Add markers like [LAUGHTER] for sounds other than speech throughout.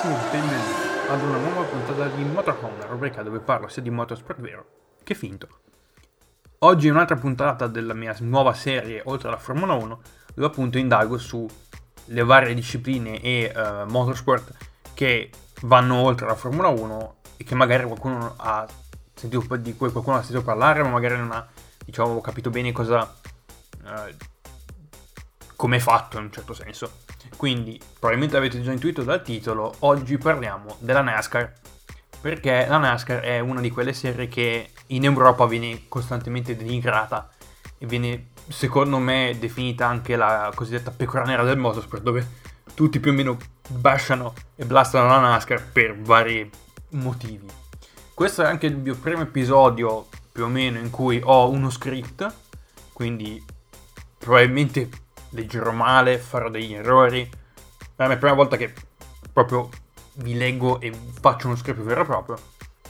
e benvenuti ad una nuova puntata di Motorhome, la rubrica dove parlo sia di motorsport vero che finto. Oggi è un'altra puntata della mia nuova serie oltre alla Formula 1, dove appunto indago sulle varie discipline e uh, motorsport che vanno oltre la Formula 1 e che magari qualcuno ha sentito di cui qualcuno ha sentito parlare, ma magari non ha diciamo capito bene cosa uh, come è fatto in un certo senso. Quindi, probabilmente avete già intuito dal titolo, oggi parliamo della NASCAR. Perché la NASCAR è una di quelle serie che in Europa viene costantemente denigrata e viene, secondo me, definita anche la cosiddetta pecora nera del motorsport, dove tutti più o meno bashano e blastano la NASCAR per vari motivi. Questo è anche il mio primo episodio, più o meno, in cui ho uno script, quindi probabilmente leggerò male, farò degli errori. È la prima volta che proprio vi leggo e faccio uno script vero e proprio.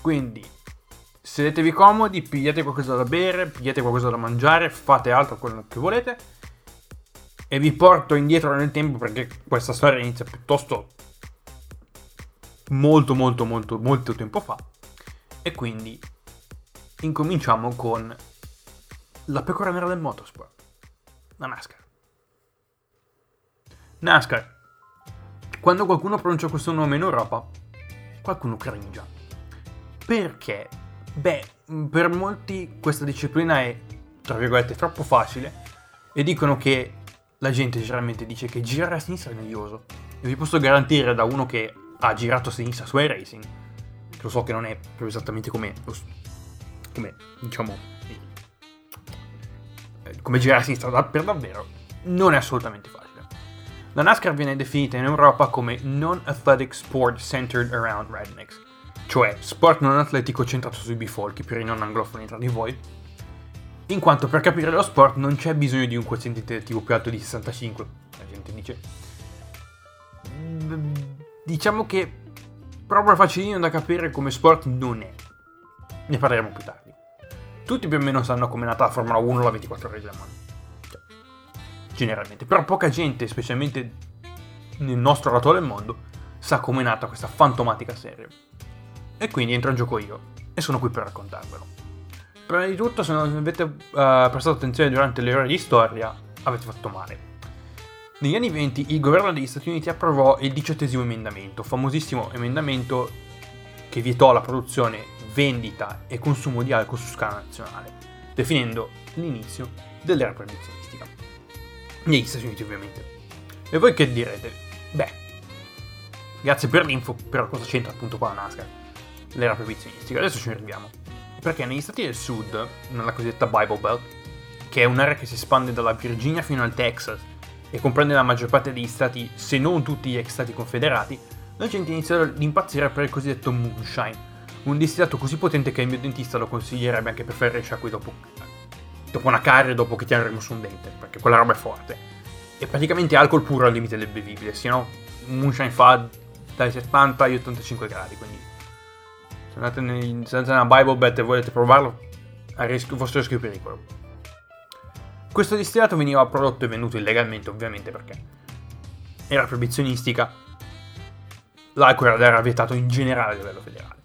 Quindi, sedetevi comodi, pigliate qualcosa da bere, pigliate qualcosa da mangiare, fate altro quello che volete. E vi porto indietro nel tempo perché questa storia inizia piuttosto molto molto molto molto tempo fa. E quindi incominciamo con la pecora nera del motorsport, la NASCAR. NASCAR. Quando qualcuno pronuncia questo nome in Europa, qualcuno cringia. Perché? Beh, per molti questa disciplina è, tra virgolette, troppo facile e dicono che la gente generalmente dice che girare a sinistra è noioso. E vi posso garantire da uno che ha girato a sinistra su iRacing, lo so che non è proprio esattamente come, come diciamo, come girare a sinistra per davvero, non è assolutamente facile. La NASCAR viene definita in Europa come Non-Athletic Sport Centered Around Rednecks, cioè sport non atletico centrato sui bifolchi per i non anglofoni tra di voi, in quanto per capire lo sport non c'è bisogno di un quoziente intellettivo più alto di 65, la gente dice. Diciamo che proprio facilino da capire come sport non è. Ne parleremo più tardi. Tutti più o meno sanno come è nata la Formula 1 la 24 ore di Le Mans generalmente. Però poca gente, specialmente nel nostro lato del mondo, sa come è nata questa fantomatica serie. E quindi entro in gioco io e sono qui per raccontarvelo. Prima di tutto, se non avete uh, prestato attenzione durante le ore di storia, avete fatto male. Negli anni 20 il governo degli Stati Uniti approvò il diciottesimo emendamento, famosissimo emendamento che vietò la produzione, vendita e consumo di alcol su scala nazionale, definendo l'inizio dell'era proibizionistica negli Stati Uniti ovviamente. E voi che direte? Beh, grazie per l'info, però cosa c'entra appunto qua la NASCAR? L'era proibizionistica, adesso ci arriviamo. Perché negli stati del sud, nella cosiddetta Bible Belt, che è un'area che si espande dalla Virginia fino al Texas e comprende la maggior parte degli stati, se non tutti gli ex stati confederati, la gente iniziò ad impazzire per il cosiddetto moonshine, un distillato così potente che il mio dentista lo consiglierebbe anche per fare sciacqui dopo dopo una carne dopo che ti hanno rimosso un dente, perché quella roba è forte. E praticamente alcol puro al limite del bevibile, se no Moonshine fa dai 70 ai 85 gradi, quindi se andate, nel, se andate nella Bible Bet e volete provarlo, a rischio, vostro rischio pericolo. Questo distillato veniva prodotto e venduto illegalmente, ovviamente, perché era proibizionistica. L'alcol era vietato in generale a livello federale.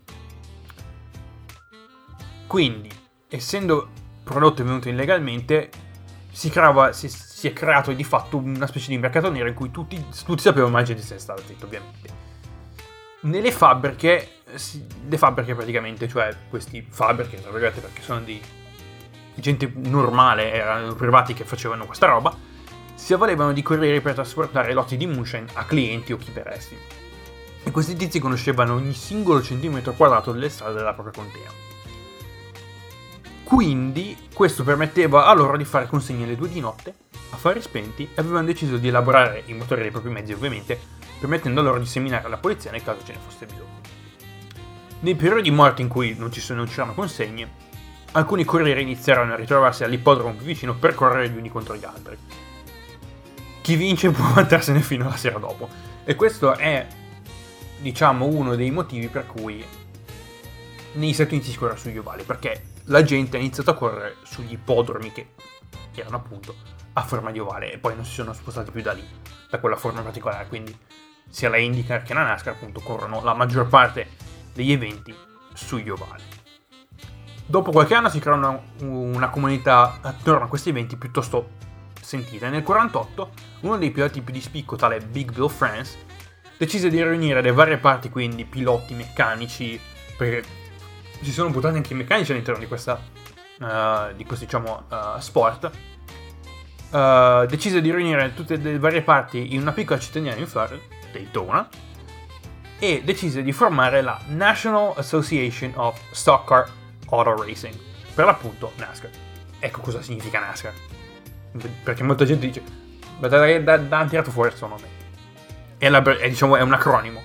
Quindi, essendo prodotto è venuto illegalmente, si, creava, si, si, è creato di fatto una specie di mercato nero in cui tutti, tutti sapevano ma la gente se ne stava zitto, ovviamente. Nelle fabbriche, le fabbriche praticamente, cioè questi fabbriche, perché sono di gente normale, erano privati che facevano questa roba, si avvalevano di corrieri per trasportare lotti di moonshine a clienti o chi per essi. E questi tizi conoscevano ogni singolo centimetro quadrato delle strade della propria contea. Quindi questo permetteva a loro di fare consegne alle due di notte, a fari spenti, e avevano deciso di elaborare i motori dei propri mezzi ovviamente, permettendo loro di seminare la polizia nel caso ce ne fosse bisogno. Nei periodi morti in cui non ci, sono, consegne, alcuni corrieri iniziarono a ritrovarsi all'ippodromo più vicino per correre gli uni contro gli altri. Chi vince può [LAUGHS] vantarsene fino alla sera dopo. E questo è, diciamo, uno dei motivi per cui negli Stati Uniti si corre sugli ovali, perché la gente ha iniziato a correre sugli ippodromi che erano appunto a forma di ovale e poi non si sono spostati più da lì, da quella forma particolare, quindi sia la IndyCar che la NASCAR appunto corrono la maggior parte degli eventi sugli ovali. Dopo qualche anno si crea una, una comunità attorno a questi eventi piuttosto sentita. Nel 48 uno dei piloti più di spicco, tale Big Bill France, decise di riunire le varie parti, quindi piloti, meccanici, perché ci sono buttati anche i meccanici all'interno di, questa, uh, di questo diciamo, uh, sport, uh, decise di riunire tutte le varie parti in una piccola cittadina in Florida, Daytona, e decise di formare la National Association of Stock Car Auto Racing, per l'appunto NASCAR. Ecco cosa significa NASCAR. Perché molta gente dice, da, da, da hanno tirato fuori questo nome. È, la, è, diciamo, è un acronimo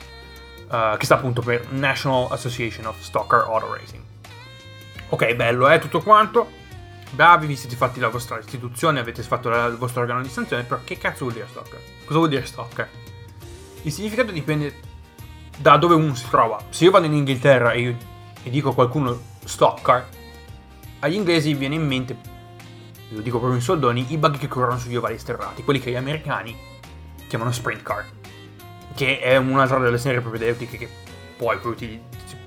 uh, che sta appunto per National Association of Stock Car Auto Racing. Ok, bello, è eh, tutto quanto. Bravi, vi siete fatti la vostra istituzione, avete fatto la, il vostro organo di sanzione, però che cazzo vuol dire Stocker? Cosa vuol dire Stocker? Il significato dipende da dove uno si trova. Se io vado in Inghilterra e, io, e dico a qualcuno stock car, agli inglesi viene in mente, lo dico proprio in soldoni, i bug che corrono sugli ovali sterrati, quelli che gli americani chiamano sprint car, che è un'altra delle serie propedeutiche che puoi, puoi, utilizzare.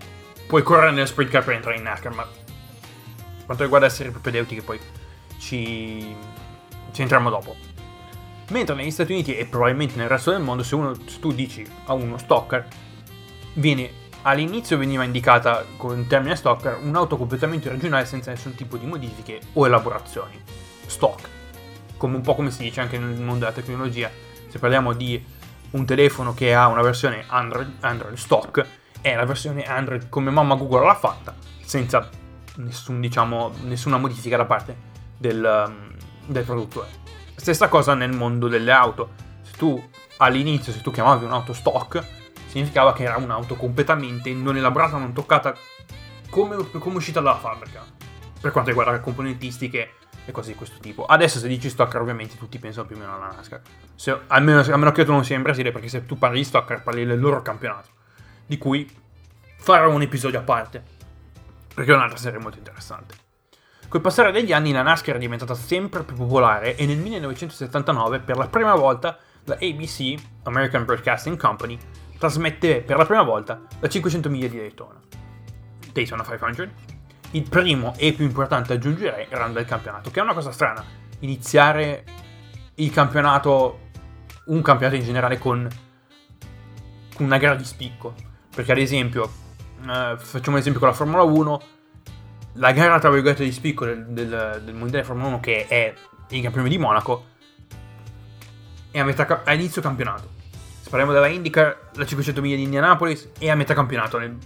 puoi correre nelle sprint car per entrare in NASCAR, ma quanto riguarda le serie propedeutiche poi ci, ci entriamo dopo. Mentre negli Stati Uniti e probabilmente nel resto del mondo, se, uno, se tu dici a uno stalker viene all'inizio veniva indicata con termine stock un'auto completamente originale senza nessun tipo di modifiche o elaborazioni. Stock. Come un po' come si dice anche nel mondo della tecnologia. Se parliamo di un telefono che ha una versione Android, Android stock, è la versione Android come mamma Google l'ha fatta, senza nessun, diciamo, nessuna modifica da parte del, um, del produttore. Stessa cosa nel mondo delle auto. Se tu all'inizio, se tu chiamavi un'auto stock, significava che era un'auto completamente non elaborata, non toccata, come, come uscita dalla fabbrica. Per quanto riguarda le componentistiche e cose di questo tipo. Adesso se dici Stocker ovviamente tutti pensano più o meno alla NASCAR. Se, almeno, a meno che tu non sia in Brasile, perché se tu parli di Stocker parli del loro campionato. Di cui farò un episodio a parte. Perché è un'altra serie molto interessante. Col passare degli anni la NASCAR è diventata sempre più popolare e nel 1979 per la prima volta la ABC, American Broadcasting Company, trasmette per la prima volta la 500 miglia di Daytona. Daytona 500. Il primo e più importante aggiungerei run del campionato, che è una cosa strana. Iniziare il campionato, un campionato in generale con, una gara di spicco. Perché ad esempio, eh, facciamo un esempio con la Formula 1, la gara tra virgolette di spicco del, del, del mondiale Formula 1 che è il campione di Monaco è a, metà, a inizio campionato parliamo della IndyCar, la 500 miglia di Indianapolis è a metà campionato nel,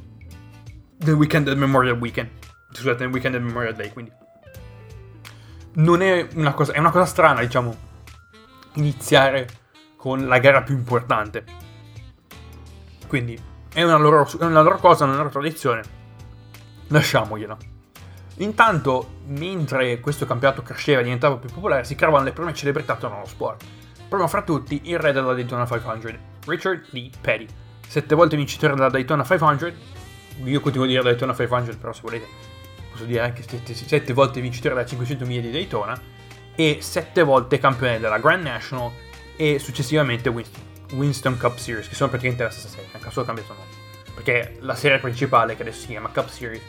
nel weekend del Memorial Weekend. Scusate, nel weekend del Memorial Day, quindi. Non è una cosa, è una cosa strana, diciamo, iniziare con la gara più importante. Quindi è una loro, è una loro cosa, una loro tradizione. Lasciamogliela. Intanto, mentre questo campionato cresceva e diventava più popolare, si creavano le prime celebrità attorno allo sport. Primo fra tutti, il re della Daytona 500, Richard Lee Petty, sette volte vincitore della Daytona 500. Io continuo a dire Daytona 500, però se volete posso dire anche sette, sette volte vincitore della 500 miglia di Daytona e sette volte campione della Grand National e successivamente Winston, Winston Cup Series, che sono praticamente la stessa serie, anche solo cambiato nome. Perché la serie principale, che adesso si chiama Cup Series,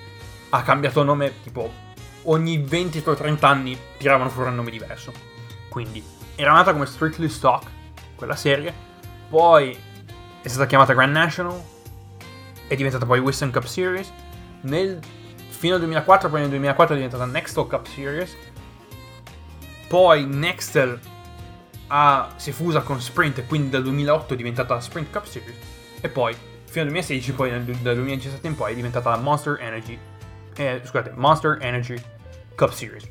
ha cambiato nome tipo ogni 20 o 30 anni tiravano fuori un nome diverso. Quindi era nata come Strictly Stock, quella serie, poi è stata chiamata Grand National, è diventata poi Winston Cup Series, nel, fino al 2004, poi nel 2004 è diventata Nextel Cup Series, poi Nextel ha, si è fusa con Sprint quindi dal 2008 è diventata Sprint Cup Series, e poi fino al 2016, poi nel, dal 2017 in poi è diventata Monster Energy, eh, scusate, Monster Energy Cup Series,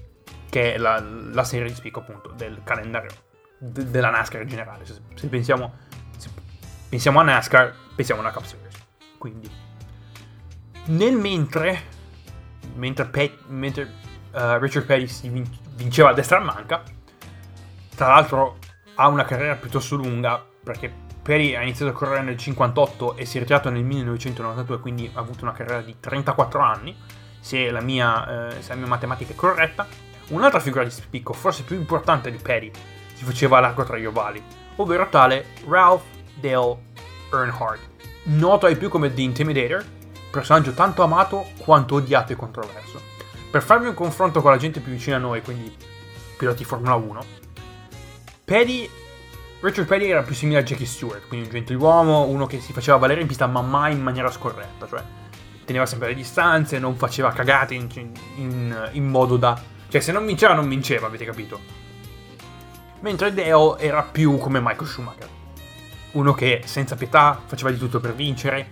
che è la, la serie di spicco appunto del calendario de, della NASCAR in generale. Se, se pensiamo pensiamo a NASCAR, pensiamo a una Cup Series. Quindi, nel mentre, mentre, Pe- mentre uh, Richard Petty vinceva a destra a manca, tra l'altro ha una carriera piuttosto lunga, perché Perry ha iniziato a correre nel 58 e si è ritirato nel 1992, quindi ha avuto una carriera di 34 anni, se la mia, eh, se la mia matematica è corretta. Un'altra figura di spicco, forse più importante di Perry, si faceva largo tra gli ovali, ovvero tale Ralph Dale Earnhardt, noto ai più come The Intimidator, personaggio tanto amato quanto odiato e controverso. Per farvi un confronto con la gente più vicina a noi, quindi piloti Formula 1, Paddy, Richard Paddy era più simile a Jackie Stewart, quindi un gentiluomo, uno che si faceva valere in pista ma mai in maniera scorretta, cioè teneva sempre le distanze, non faceva cagate in, in, in modo da... cioè se non vinceva non vinceva, avete capito? Mentre Deo era più come Michael Schumacher, uno che senza pietà faceva di tutto per vincere,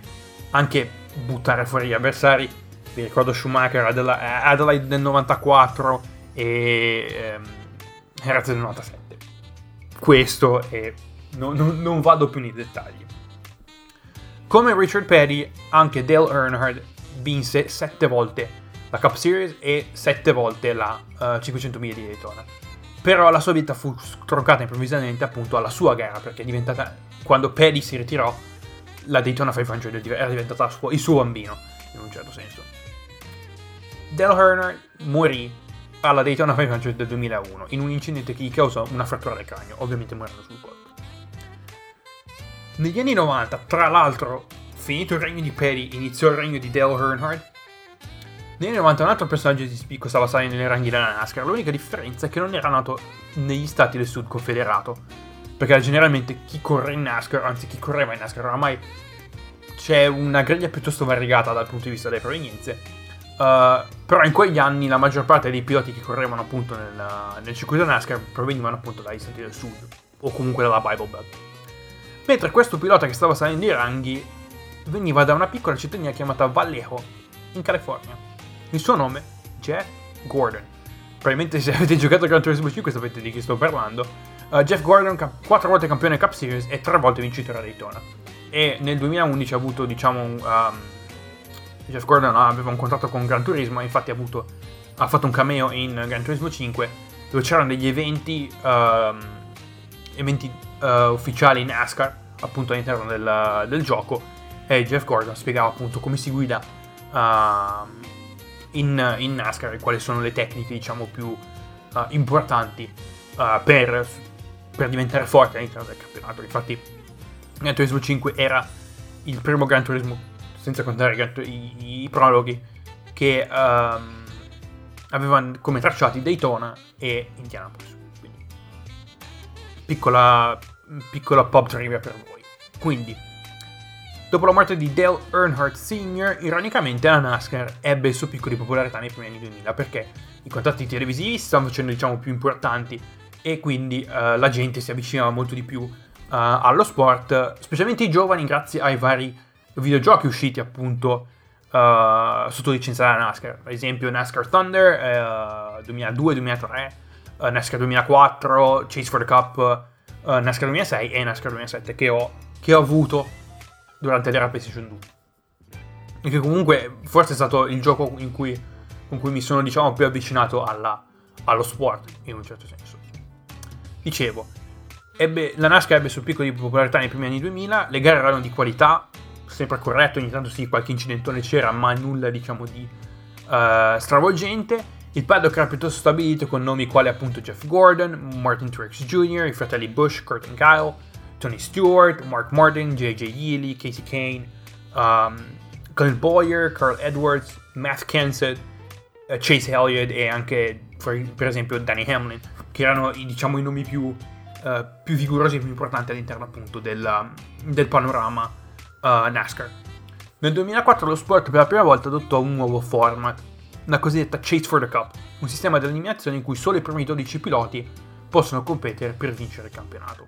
anche buttare fuori gli avversari. Vi ricordo Schumacher, Adelaide del 94 e ehm, Herat del 97. Questo è... No, no, non vado più nei dettagli. Come Richard Petty, anche Dale Earnhardt vinse 7 volte la Cup Series e 7 volte la uh, 500 miglia di Daytona. Però la sua vita fu troncata improvvisamente appunto alla sua gara, perché è diventata, quando Petty si ritirò, la Daytona 500 era diventata il suo bambino, in un certo senso. Dale Earnhardt morì alla Daytona 500 del 2001 in un incidente che gli causò una frattura del cranio, ovviamente morendo sul colpo. Negli anni 90, tra l'altro, finito il regno di Petty, iniziò il regno di Dale Earnhardt. Negli anni 90 un altro personaggio di spicco stava salendo nei ranghi della NASCAR, l'unica differenza è che non era nato negli stati del Sud Confederato, perché generalmente chi corre in NASCAR, anzi chi correva in NASCAR oramai c'è una griglia piuttosto variegata dal punto di vista delle provenienze. Uh, però in quegli anni la maggior parte dei piloti che correvano appunto nel, nel circuito NASCAR provenivano appunto dagli stati del sud o comunque dalla Bible Belt. Mentre questo pilota che stava salendo i ranghi veniva da una piccola cittadina chiamata Vallejo in California. Il suo nome Jeff Gordon. Probabilmente se avete giocato a Gran Turismo 5 sapete di chi sto parlando. Uh, Jeff Gordon, 4 volte campione Cup Series e 3 volte vincitore a Daytona. E nel 2011 ha avuto, diciamo, um, Jeff Gordon aveva un contratto con Gran Turismo infatti ha, avuto, ha fatto un cameo in Gran Turismo 5 dove c'erano degli eventi, um, eventi uh, ufficiali NASCAR appunto all'interno del, del, gioco e Jeff Gordon spiegava appunto come si guida uh, in, in, NASCAR e quali sono le tecniche diciamo più uh, importanti per per diventare forte all'interno del campionato. Infatti, Gran Turismo 5 era il primo Gran Turismo, senza contare i, i prologhi, che um, avevano come tracciati Daytona e Indianapolis. Quindi, piccola, piccola pop trivia per voi. Quindi, dopo la morte di Dale Earnhardt Sr., ironicamente la NASCAR ebbe il suo picco di popolarità nei primi anni 2000 perché i contratti televisivi si stavano facendo, diciamo, più importanti e quindi uh, la gente si avvicinava molto di più uh, allo sport, specialmente i giovani grazie ai vari videogiochi usciti appunto uh, sotto licenza della NASCAR, ad esempio NASCAR Thunder 2002-2003, NASCAR 2004, Chase for the Cup, NASCAR 2006 e NASCAR 2007 che ho, che ho avuto durante l'era PlayStation 2. E che comunque forse è stato il gioco cui, con cui mi sono diciamo più avvicinato alla, allo sport in un certo senso. Dicevo, ebbe, la NASCAR ebbe sul picco di popolarità nei primi anni 2000, le gare erano di qualità, sempre corretto, ogni tanto sì, qualche incidentone c'era, ma nulla diciamo di uh, stravolgente. Il paddock era piuttosto stabilito con nomi quali appunto Jeff Gordon, Martin Truex Jr., i fratelli Bush, Kurt e Kyle, Tony Stewart, Mark Martin, JJ Yealy, Casey Kane, um, Colin Boyer, Carl Edwards, Matt Kenseth, uh, Chase Elliott e anche per esempio Danny Hamlin che erano diciamo i nomi più, uh, più vigorosi e più importanti all'interno appunto del, del panorama uh, NASCAR. Nel 2004 lo sport per la prima volta adottò un nuovo format, la cosiddetta Chase for the Cup, un sistema di eliminazione in cui solo i primi 12 piloti possono competere per vincere il campionato.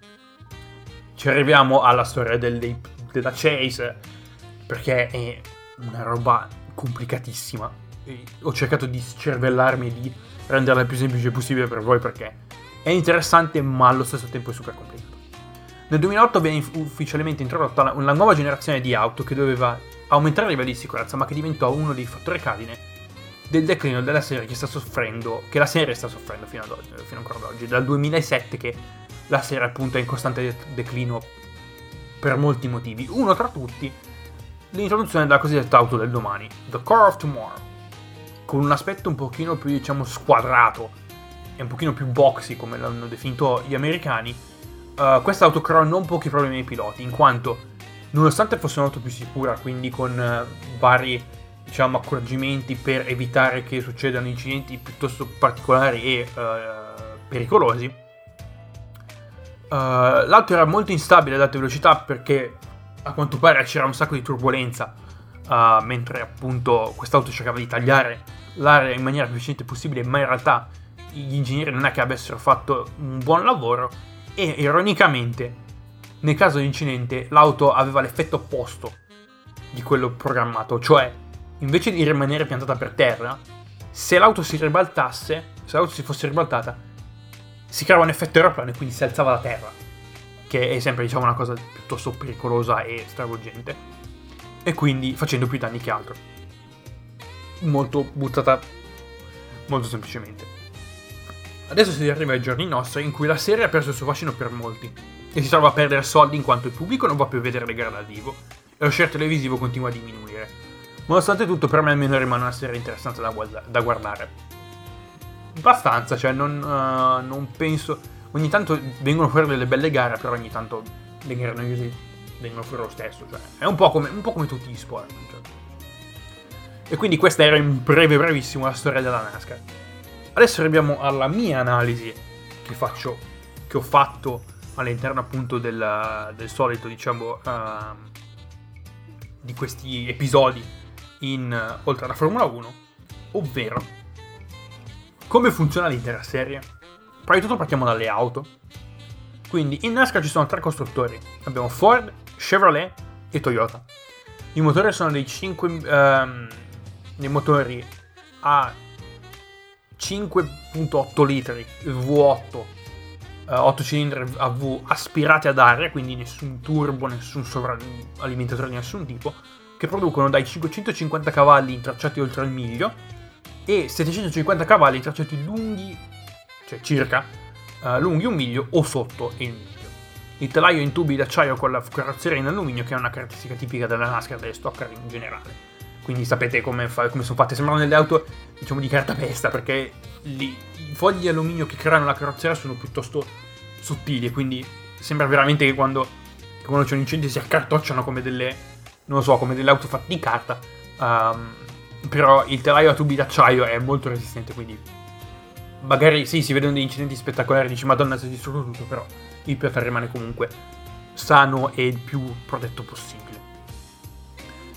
Ci arriviamo alla storia del, della Chase, perché è una roba complicatissima. Ho cercato di cervellarmi e di renderla il più semplice possibile per voi perché è interessante ma allo stesso tempo è super complicato. Nel 2008 viene ufficialmente introdotta una nuova generazione di auto che doveva aumentare i livelli di sicurezza ma che diventò uno dei fattori cardine del declino della serie che sta soffrendo, che la serie sta soffrendo fino ad oggi, fino ancora ad oggi, dal 2007 che la serie appunto è in costante declino per molti motivi. Uno tra tutti, l'introduzione della cosiddetta auto del domani, The Car of Tomorrow con un aspetto un pochino più, diciamo, squadrato e un pochino più boxy, come l'hanno definito gli americani, uh, questa autocroll non pochi problemi ai piloti, in quanto nonostante fosse un'auto più sicura, quindi con uh, vari diciamo, accorgimenti per evitare che succedano incidenti piuttosto particolari e uh, pericolosi, uh, l'auto era molto instabile ad alta velocità perché a quanto pare c'era un sacco di turbolenza, mentre appunto quest'auto cercava di tagliare l'area in maniera più efficiente possibile, ma in realtà gli ingegneri non è che avessero fatto un buon lavoro. E ironicamente nel caso di incidente l'auto aveva l'effetto opposto di quello programmato, cioè invece di rimanere piantata per terra, se l'auto si ribaltasse, se l'auto si fosse ribaltata, si creava un effetto aeroplano e quindi si alzava da terra, che è sempre diciamo una cosa piuttosto pericolosa e stravolgente, e quindi facendo più danni che altro. Molto buttata molto semplicemente. Adesso si arriva ai giorni nostri in cui la serie ha perso il suo fascino per molti e si trova a perdere soldi in quanto il pubblico non va più a vedere le gare dal vivo e lo share televisivo continua a diminuire. Nonostante tutto, per me almeno rimane una serie interessante da, guarda- da guardare. Abbastanza, cioè non, uh, non, penso... Ogni tanto vengono fuori delle belle gare, però ogni tanto le gare noiose vengono fuori lo stesso. Cioè, è un po' come, un po come tutti gli sport. Cioè. E quindi questa era in breve brevissimo la storia della NASCAR. Adesso arriviamo alla mia analisi che faccio, che ho fatto all'interno appunto del, del solito, diciamo, uh, di questi episodi in uh, oltre alla Formula 1, ovvero come funziona l'intera serie. Prima di tutto partiamo dalle auto. Quindi in NASCAR ci sono tre costruttori. Abbiamo Ford, Chevrolet e Toyota. I motori sono dei 5 um, dei motori a 5.8 litri V8 8 cilindri a V aspirati ad aria, quindi nessun turbo, nessun sovralimentatore di nessun tipo, che producono dai 550 cavalli intracciati oltre il miglio e 750 cavalli intracciati lunghi, cioè circa, uh, lunghi un miglio o sotto il miglio. Il telaio in tubi d'acciaio con la carrozzeria in alluminio, che è una caratteristica tipica della NASCAR e delle stocker in generale. Quindi sapete come, fa, come, sono fatte, sembrano delle auto diciamo di cartapesta perché li, i fogli di alluminio che creano la carrozzeria sono piuttosto sottili quindi sembra veramente che quando, che quando c'è un incendio si accartocciano come delle, non lo so, come delle auto fatte di carta. Um, però il telaio a tubi d'acciaio è molto resistente, quindi magari sì, si vedono degli incidenti spettacolari, dici madonna si è distrutto tutto, però il pilota rimane comunque sano e il più protetto possibile.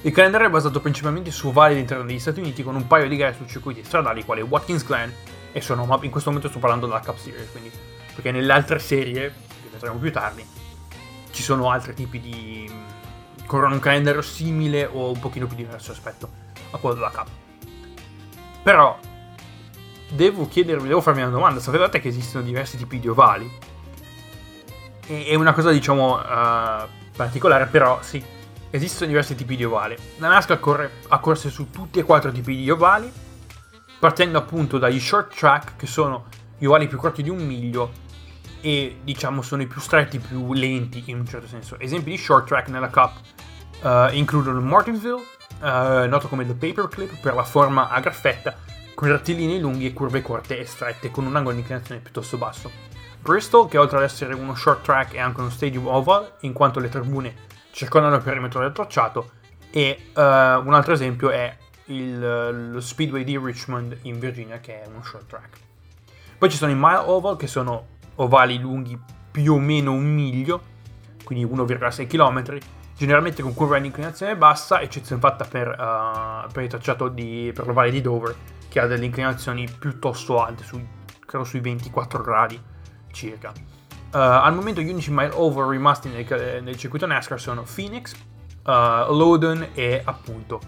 Il calendario è basato principalmente su ovali all'interno degli Stati Uniti con un paio di gare su circuiti stradali quali Watkins Glen e sono, ma in questo momento sto parlando della Cup Series, quindi, perché nelle altre serie, che vedremo più tardi, ci sono altri tipi di... corrono un calendario simile o un pochino più diverso rispetto a quello della Cup. Però, devo chiedervi, devo farmi una domanda, sapevate che esistono diversi tipi di ovali? E, è una cosa, diciamo, uh, particolare, però sì, Esistono diversi tipi di ovali. La NASCAR ha corse su tutti e quattro tipi di ovali, partendo appunto dagli short track, che sono gli ovali più corti di un miglio, e diciamo sono i più stretti, più lenti in un certo senso. Esempi di short track nella Cup uh, includono Martinsville, uh, noto come The Paperclip per la forma a graffetta, con rettilinei lunghi e curve corte e strette, con un angolo di inclinazione piuttosto basso. Bristol, che oltre ad essere uno short track è anche uno stadium oval, in quanto le tribune circondano il perimetro del tracciato e uh, un altro esempio è il, lo Speedway di Richmond in Virginia che è uno short track. Poi ci sono i Mile Oval che sono ovali lunghi più o meno un miglio, quindi 1,6 km, generalmente con curva di inclinazione bassa, eccezione fatta per, uh, per il tracciato di, per l'ovale di Dover che ha delle inclinazioni piuttosto alte, sui, credo sui 24 gradi circa. Uh, al momento gli unici mile over rimasti nel, nel circuito NASCAR sono Phoenix, uh, Loudon e appunto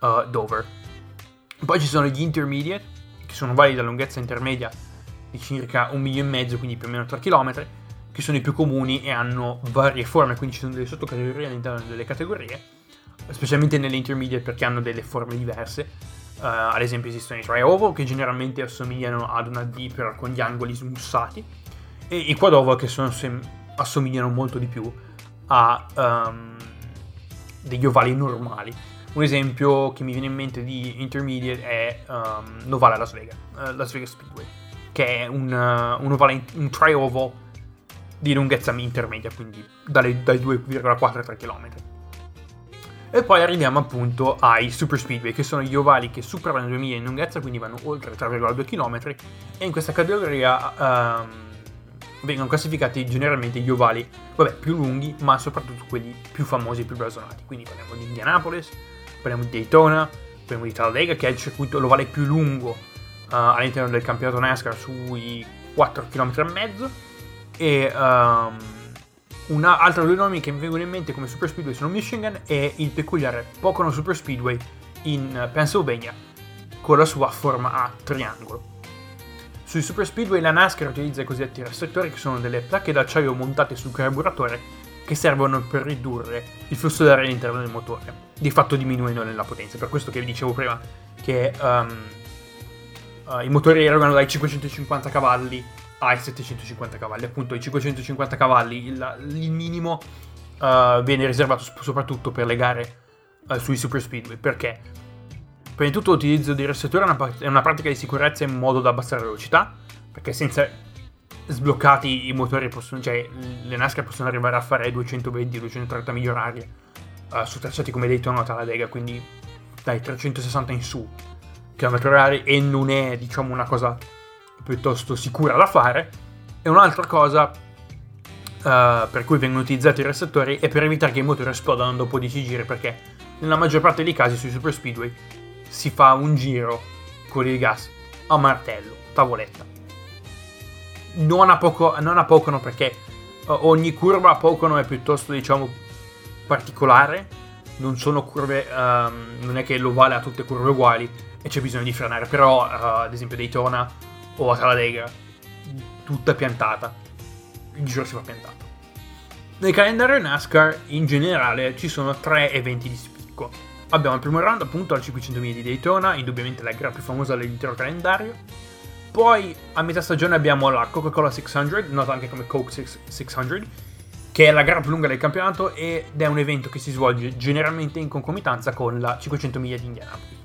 uh, Dover. Poi ci sono gli intermediate, che sono validi da lunghezza intermedia di circa un miglio e mezzo, quindi più o meno 3 km, che sono i più comuni e hanno varie forme, quindi ci sono delle sottocategorie all'interno delle categorie, specialmente nelle intermediate perché hanno delle forme diverse. Uh, ad esempio esistono i tri-oval che generalmente assomigliano ad una D però con gli angoli smussati e i quadroval che sono assomigliano molto di più a um, degli ovali normali. Un esempio che mi viene in mente di intermediate è um, l'ovale Las Vegas, uh, Las Vegas Speedway, che è un, uh, un ovale, un tri-oval di lunghezza intermedia, quindi dalle, dai 2,4 ai 3 km. E poi arriviamo appunto ai Super Speedway, che sono gli ovali che superano le 2000 in lunghezza, quindi vanno oltre 3,2 km. E in questa categoria um, vengono classificati generalmente gli ovali, vabbè, più lunghi, ma soprattutto quelli più famosi e più blasonati. Quindi parliamo di Indianapolis, parliamo di Daytona, parliamo di Talladega, che è il circuito, l'ovale più lungo uh, all'interno del campionato NASCAR sui 4 km e mezzo. E... Um, un altro due nomi che mi vengono in mente come Super Speedway sono Michigan e il peculiare Pocono Super Speedway in Pennsylvania con la sua forma a triangolo. Sui Super Speedway la NASCAR utilizza i cosiddetti restrittori che sono delle placche d'acciaio montate sul carburatore che servono per ridurre il flusso d'aria all'interno del motore, di fatto diminuendo la potenza. Per questo che vi dicevo prima che um, uh, i motori erogano dai 550 cavalli ai 750 cavalli. Appunto, i 550 cavalli, il, il minimo, uh, viene riservato soprattutto per le gare uh, sui super speedway. Perché? Prima di tutto l'utilizzo di resettori è una, pratica di sicurezza in modo da abbassare la velocità, perché senza sbloccati i motori possono, cioè le NASCAR possono arrivare a fare 220-230 miglia orarie uh, su tracciati come Daytona o Talladega, quindi dai 360 in su km orari e non è diciamo una cosa piuttosto sicura da fare. E un'altra cosa uh, per cui vengono utilizzati i resettori è per evitare che i motori esplodano dopo 10 giri, perché nella maggior parte dei casi sui super speedway si fa un giro con il gas a martello, tavoletta. Non a, poco, non a Pocono perché uh, ogni curva a Pocono è piuttosto, diciamo, particolare. Non sono curve, um, non è che l'ovale ha tutte curve uguali e c'è bisogno di frenare. Però, uh, ad esempio, Daytona o a Talladega, tutta piantata. Il giro si fa piantato. Nel calendario NASCAR in generale ci sono tre eventi di spicco. Abbiamo il primo round appunto al 500 miglia di Daytona, indubbiamente la gara più famosa dell'intero calendario. Poi a metà stagione abbiamo la Coca-Cola 600, nota anche come Coke 600, che è la gara più lunga del campionato ed è un evento che si svolge generalmente in concomitanza con la 500 miglia di Indianapolis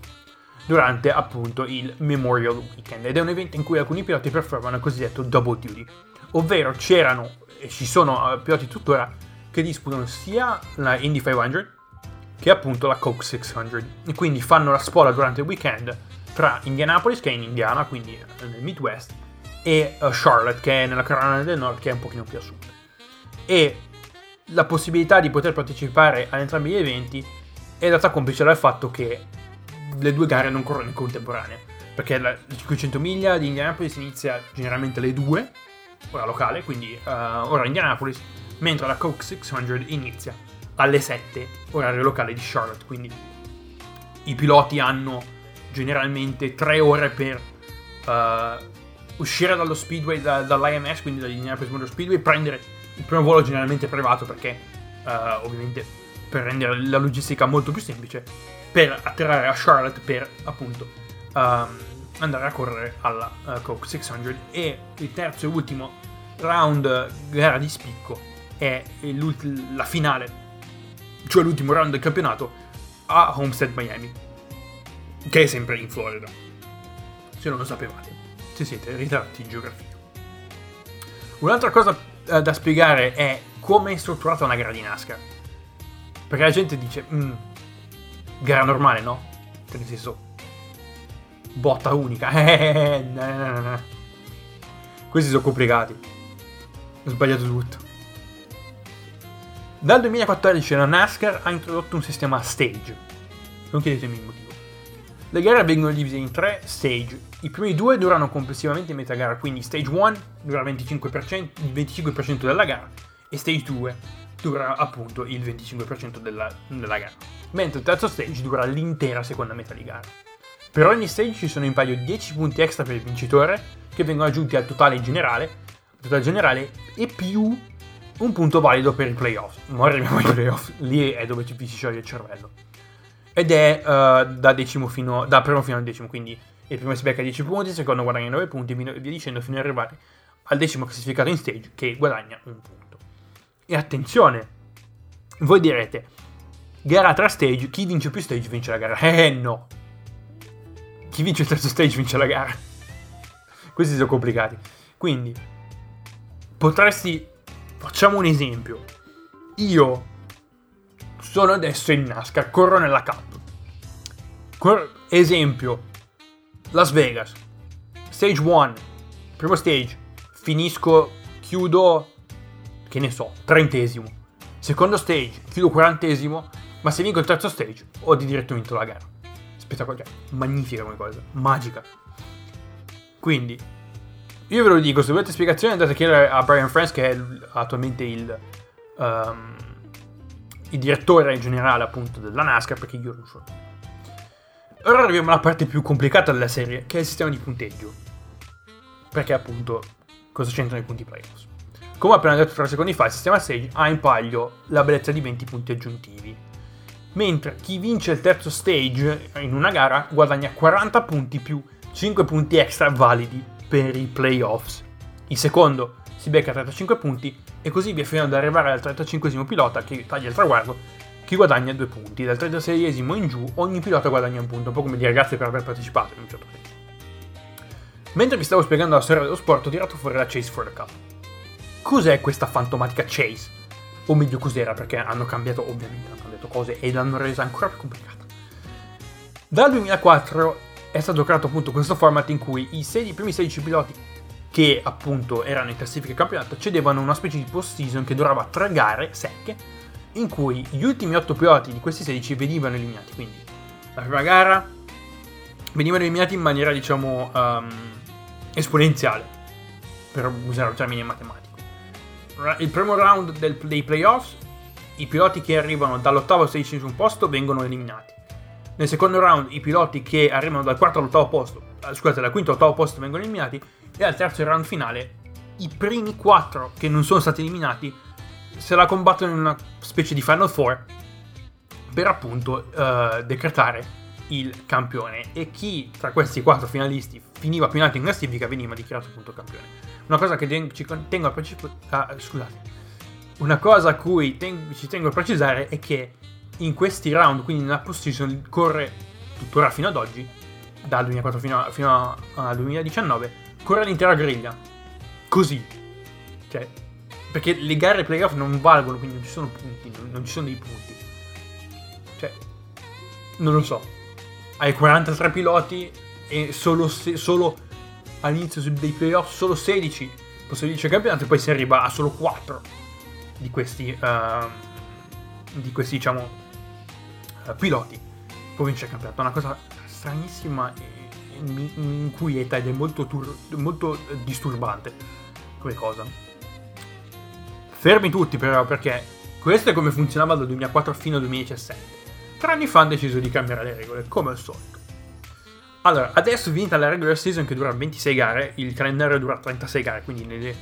durante appunto il Memorial Weekend ed è un evento in cui alcuni piloti performano il cosiddetto double duty, ovvero c'erano e ci sono uh, piloti tuttora che disputano sia la Indy 500 che appunto la Coke 600 e quindi fanno la spola durante il weekend tra Indianapolis che è in Indiana, quindi nel Midwest, e uh, Charlotte che è nella Carolina del Nord che è un pochino più a sud. E la possibilità di poter partecipare a entrambi gli eventi è data complice dal fatto che le due gare non corrono in contemporanea. Perché la 500 miglia di Indianapolis inizia generalmente alle 2, ora locale, quindi uh, ora Indianapolis, mentre la Coke 600 inizia alle 7, orario locale di Charlotte. Quindi i piloti hanno generalmente 3 ore per uh, uscire dallo speedway, da, dall'IMS, quindi dall'Indianapolis Motor Speedway, prendere il primo volo generalmente privato perché uh, ovviamente per rendere la logistica molto più semplice per atterrare a Charlotte per appunto um, andare a correre alla uh, Coke 600 e il terzo e ultimo round gara di spicco è la finale cioè l'ultimo round del campionato a Homestead Miami che è sempre in Florida se non lo sapevate se siete ritratti in geografia un'altra cosa uh, da spiegare è come è strutturata una gara di NASCAR perché la gente dice mm, gara normale, no? Cioè, nel senso, botta unica. [LAUGHS] Questi sono complicati. Ho sbagliato tutto. Dal 2014 la NASCAR ha introdotto un sistema stage. Non chiedetemi il motivo. Le gare vengono divise in tre stage. I primi due durano complessivamente metà gara, quindi stage 1 dura 25%, il 25% della gara e stage 2 dura appunto il 25% della, della gara mentre il terzo stage dura l'intera seconda metà di gara. Per ogni stage ci sono in paio 10 punti extra per il vincitore, che vengono aggiunti al totale generale, totale generale e più un punto valido per i playoff. Non arriviamo ai playoff, lì è dove ci si scioglie il cervello. Ed è uh, da, decimo fino, da primo fino al decimo, quindi il primo si becca 10 punti, il secondo guadagna 9 punti e via dicendo fino ad arrivare al decimo classificato in stage che guadagna un punto. E attenzione, voi direte, gara tra stage, chi vince più stage vince la gara. Eh no. Chi vince il terzo stage vince la gara. [LAUGHS] Questi sono complicati. Quindi, potresti... Facciamo un esempio. Io sono adesso in NASCAR, corro nella Cup. Cor- esempio, Las Vegas, stage 1, primo stage, finisco, chiudo, che ne so, trentesimo. Secondo stage, chiudo quarantesimo, ma se vinco il terzo stage, ho di diretto vinto la gara. Spettacolare, magnifica come cosa, magica. Quindi, io ve lo dico, se volete spiegazioni andate a chiedere a Brian Franz, che è attualmente il, um, il direttore generale appunto della NASCAR, perché io non so. Ora arriviamo alla parte più complicata della serie, che è il sistema di punteggio. Perché appunto, cosa c'entrano i punti playoffs? Come appena detto tre secondi fa, il sistema stage ha in palio la bellezza di 20 punti aggiuntivi. Mentre chi vince il terzo stage in una gara guadagna 40 punti più 5 punti extra validi per i playoffs. Il secondo si becca 35 punti e così via fino ad arrivare al 35 pilota che taglia il traguardo che guadagna 2 punti. Dal 36 in giù ogni pilota guadagna un punto, un po' come dire grazie per aver partecipato in un certo senso. Mentre vi stavo spiegando la storia dello sport ho tirato fuori la Chase for the Cup. Cos'è questa fantomatica Chase? O meglio cos'era perché hanno cambiato ovviamente hanno cambiato cose e l'hanno resa ancora più complicata. Dal 2004 è stato creato appunto questo format in cui i, 16, i primi 16 piloti che appunto erano in classifica campionato cedevano una specie di post season che durava tre gare secche in cui gli ultimi 8 piloti di questi 16 venivano eliminati. Quindi la prima gara venivano eliminati in maniera diciamo um, esponenziale, per usare un termine matematico. Il primo round del, dei playoffs, i piloti che arrivano dall'ottavo al sedicesimo posto vengono eliminati. Nel secondo round i piloti che arrivano dal quarto all'ottavo posto, eh, scusate, dal quinto all'ottavo posto vengono eliminati e al terzo round finale i primi quattro che non sono stati eliminati se la combattono in una specie di Final Four per appunto uh, decretare il campione e chi tra questi quattro finalisti finiva più in alto in classifica veniva dichiarato appunto campione. Una cosa che ci tengo a precisare, uh, scusate, una cosa a cui ten- ci tengo a precisare è che in questi round, quindi nella post-season, corre tuttora fino ad oggi, dal 2004 fino, al 2019, corre l'intera griglia. Così. Cioè, perché le gare playoff non valgono, quindi non ci sono punti, non, non ci sono dei punti. Cioè, non lo so. Hai 43 piloti e solo, se, solo all'inizio dei playoff solo 16 possono vincere il campionato e poi si arriva a solo 4 di questi, uh, di questi diciamo, piloti vincere il campionato. È una cosa stranissima e, e inquieta ed è molto, tur- molto disturbante come cosa. Fermi tutti però perché questo è come funzionava dal 2004 fino al 2017. Tre anni fa hanno deciso di cambiare le regole, come al solito. Allora, adesso finita la regular season che dura 26 gare, il calendario dura 36 gare, quindi nelle,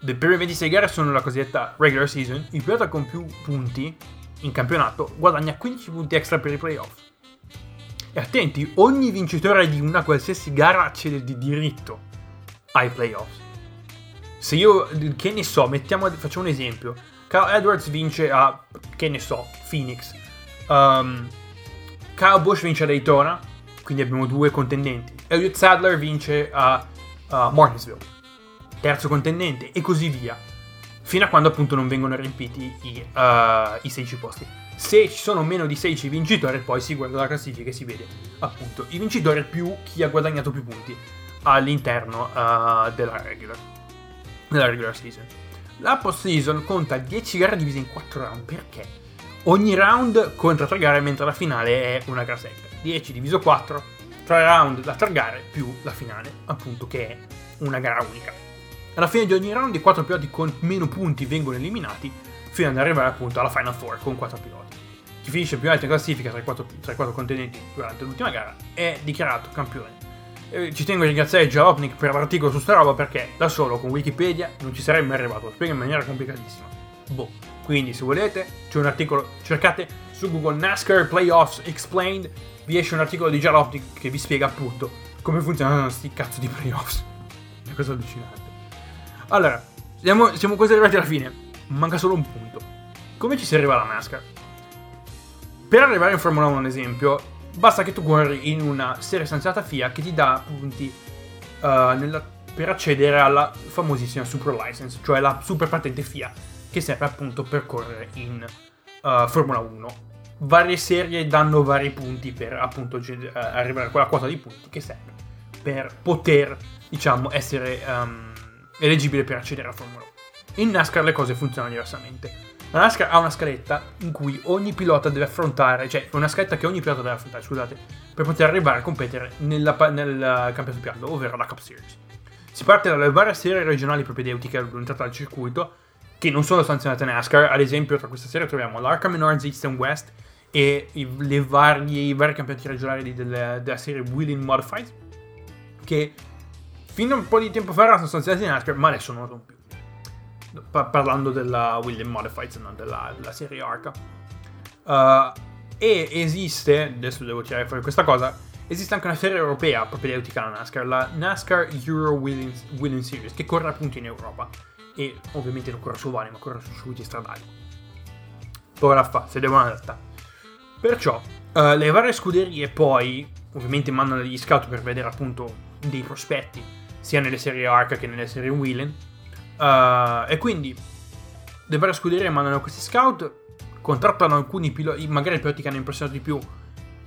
le prime 26 gare sono la cosiddetta regular season, il pilota con più punti in campionato guadagna 15 punti extra per i playoff. E attenti, ogni vincitore di una qualsiasi gara accede di diritto ai playoffs. Se io, che ne so, mettiamo, facciamo un esempio. Carl Edwards vince a, che ne so, Phoenix. Um, Kyle Bush vince a Daytona, quindi abbiamo due contendenti. Elliot Sadler vince a, a Martinsville, terzo contendente, e così via fino a quando appunto non vengono riempiti i, uh, i 16 posti. Se ci sono meno di 16 vincitori, poi si guarda la classifica e si vede appunto i vincitori più chi ha guadagnato più punti all'interno uh, della, regular, della regular season. La post season conta 10 gare divise in 4 round perché ogni round conta 3 gare mentre la finale è una gara secca. 10 diviso 4, 3 round da 3 gare più la finale, appunto che è una gara unica. Alla fine di ogni round i 4 piloti con meno punti vengono eliminati fino ad arrivare appunto alla Final Four con 4 piloti. Chi finisce più alto in classifica tra i 4, tra i 4 contendenti durante l'ultima gara è dichiarato campione. E ci tengo a ringraziare Jalopnik per l'articolo su sta roba perché da solo con Wikipedia non ci sarei mai arrivato, lo spiega in maniera complicatissima. Boh. Quindi se volete c'è un articolo, cercate su Google NASCAR Playoffs Explained, vi esce un articolo di Jalopnik che vi spiega appunto come funzionano questi cazzo di playoffs. È [LAUGHS] una cosa allucinante. Allora, siamo, siamo quasi arrivati alla fine. Manca solo un punto. Come ci si arriva alla NASCAR? Per arrivare in Formula 1, ad esempio, basta che tu corri in una serie stanziata FIA che ti dà punti uh, nella, per accedere alla famosissima Super License, cioè la super patente FIA, che serve appunto per correre in uh, Formula 1. Varie serie danno vari punti per appunto uh, arrivare a quella quota di punti che serve per poter, diciamo, essere um, eleggibile per accedere alla Formula 1. In NASCAR le cose funzionano diversamente. La NASCAR ha una scaletta in cui ogni pilota deve affrontare, cioè una scaletta che ogni pilota deve affrontare, scusate, per poter arrivare a competere nella, nel campionato piano, ovvero la Cup Series. Si parte dalle varie serie regionali propedeutiche all'unità al circuito, che non sono sanzionate NASCAR. Ad esempio, tra queste serie troviamo l'Arca Menards East and West e i, varie, i vari campionati regionali delle, della serie Wheeling Modified, che fino a un po' di tempo fa erano sanzionate NASCAR, ma adesso non sono più. Pa- parlando della Wheeling Modified, non della, della serie Arca. Uh, e esiste, adesso devo tirare fuori questa cosa, Esiste anche una serie europea propedeutica alla NASCAR, la NASCAR Euro Winning Series, che corre appunto in Europa. E ovviamente non corre su ovali, ma corre su circuiti stradali. La fa, se devono adattare. Perciò, uh, le varie scuderie poi, ovviamente mandano degli scout per vedere appunto dei prospetti, sia nelle serie ARC che nelle serie Wheeling. Uh, e quindi, le varie scuderie mandano questi scout, contrattano alcuni piloti, magari i piloti che hanno impressionato di più,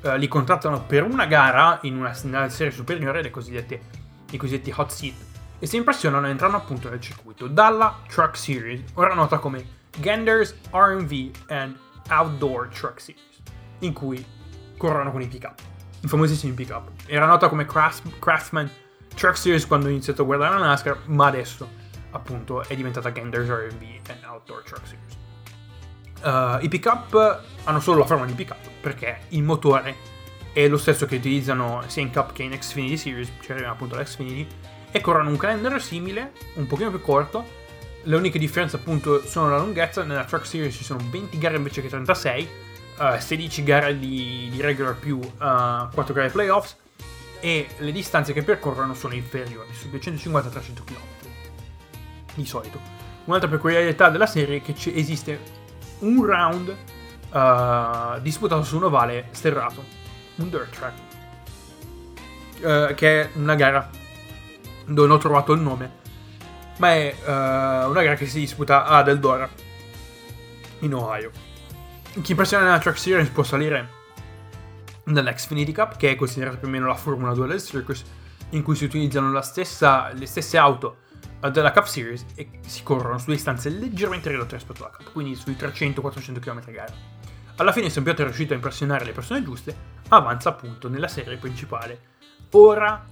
eh, li contrattano per una gara in una, una serie superiore, le cosiddette, i cosiddetti hot seat, e si impressionano entrando appunto nel circuito dalla Truck Series, ora nota come Genders RV and Outdoor Truck Series, in cui corrono con i pick-up, i famosissimi pick-up. Era nota come Craft, Craftsman Truck Series quando ho iniziato a guardare la NASCAR, ma adesso appunto è diventata Genders RV and Outdoor Truck Series. Uh, I pickup hanno solo la forma di pickup perché il motore è lo stesso che utilizzano sia in Cup che in Xfinity Series, cioè appunto l'Xfinity, e corrono un calendar simile, un pochino più corto. Le uniche differenze appunto sono la lunghezza, nella Truck Series ci sono 20 gare invece che 36, uh, 16 gare di, di regular più uh, 4 gare playoffs e le distanze che percorrono sono inferiori, su 250-300 km di solito. Un'altra peculiarità della serie è che esiste un round uh, disputato su un ovale sterrato, un dirt track, uh, che è una gara dove non ho trovato il nome, ma è uh, una gara che si disputa ad Eldora, in Ohio. Chi impressiona nella Track Series può salire nell'Xfinity Cup, che è considerata più o meno la Formula 2 del Circus, in cui si utilizzano stessa, le stesse auto della Cup Series e si corrono su distanze leggermente ridotte rispetto alla Cup, quindi sui 300-400 km gara. Alla fine, se un pilota è riuscito a impressionare le persone giuste, avanza appunto nella serie principale, ora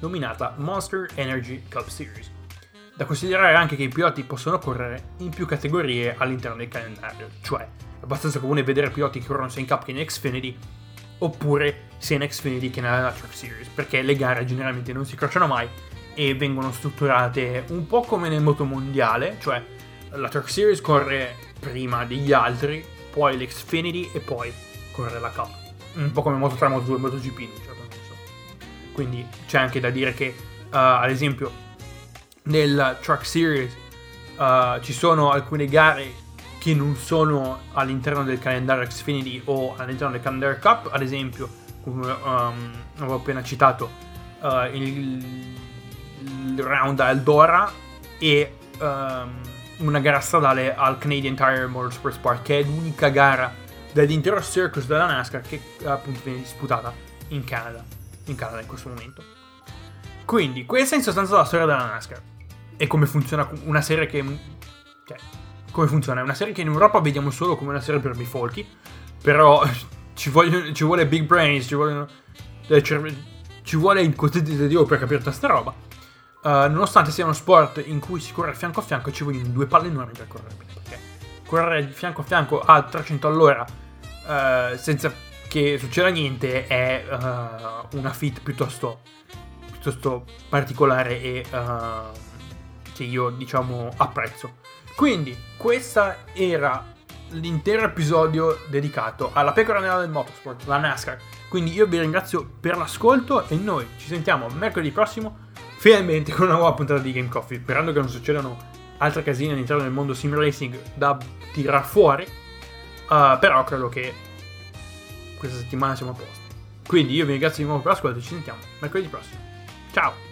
nominata Monster Energy Cup Series. Da considerare anche che i piloti possono correre in più categorie all'interno del calendario, cioè è abbastanza comune vedere piloti che corrono sia in Cup che in Xfinity, oppure sia in Xfinity che nella Truck Series, perché le gare generalmente non si crociano mai e vengono strutturate un po' come nel moto mondiale, cioè la Truck Series corre prima degli altri, poi l'Xfinity e poi corre la Cup. Un po' come Moto 3, Moto 2 e MotoGP in un certo. Quindi c'è anche da dire che, uh, ad esempio, nel Truck Series uh, ci sono alcune gare che non sono all'interno del calendario Xfinity o all'interno del calendario Cup, ad esempio, come um, avevo appena citato, uh, il il round a Eldora e um, una gara stradale al Canadian Tire Motorsports Park, che è l'unica gara dell'intero circus della NASCAR che appunto viene disputata in Canada, in Canada in questo momento. Quindi, questa è in sostanza la storia della NASCAR e come funziona una serie che... Cioè, come funziona? È una serie che in Europa vediamo solo come una serie per bifolchi, però [LAUGHS] ci, vogliono, ci vuole big brains, ci vuole, ci vuole il quotidiano per capire tutta sta roba. Uh, nonostante sia uno sport in cui si corre fianco a fianco, ci vogliono due palle enormi per correre. Perché correre fianco a fianco a 300 all'ora uh, senza che succeda niente è uh, una fit piuttosto, piuttosto particolare e che io diciamo apprezzo. Quindi, questo era l'intero episodio dedicato alla pecora nera del motorsport, la NASCAR. Quindi io vi ringrazio per l'ascolto e noi ci sentiamo mercoledì prossimo finalmente con una nuova puntata di Game Coffee, sperando che non succedano altre casine all'interno del mondo sim racing da tirar fuori, uh, però credo che questa settimana siamo a posto. Quindi io vi ringrazio di nuovo per l'ascolto e ci sentiamo mercoledì prossimo. Ciao!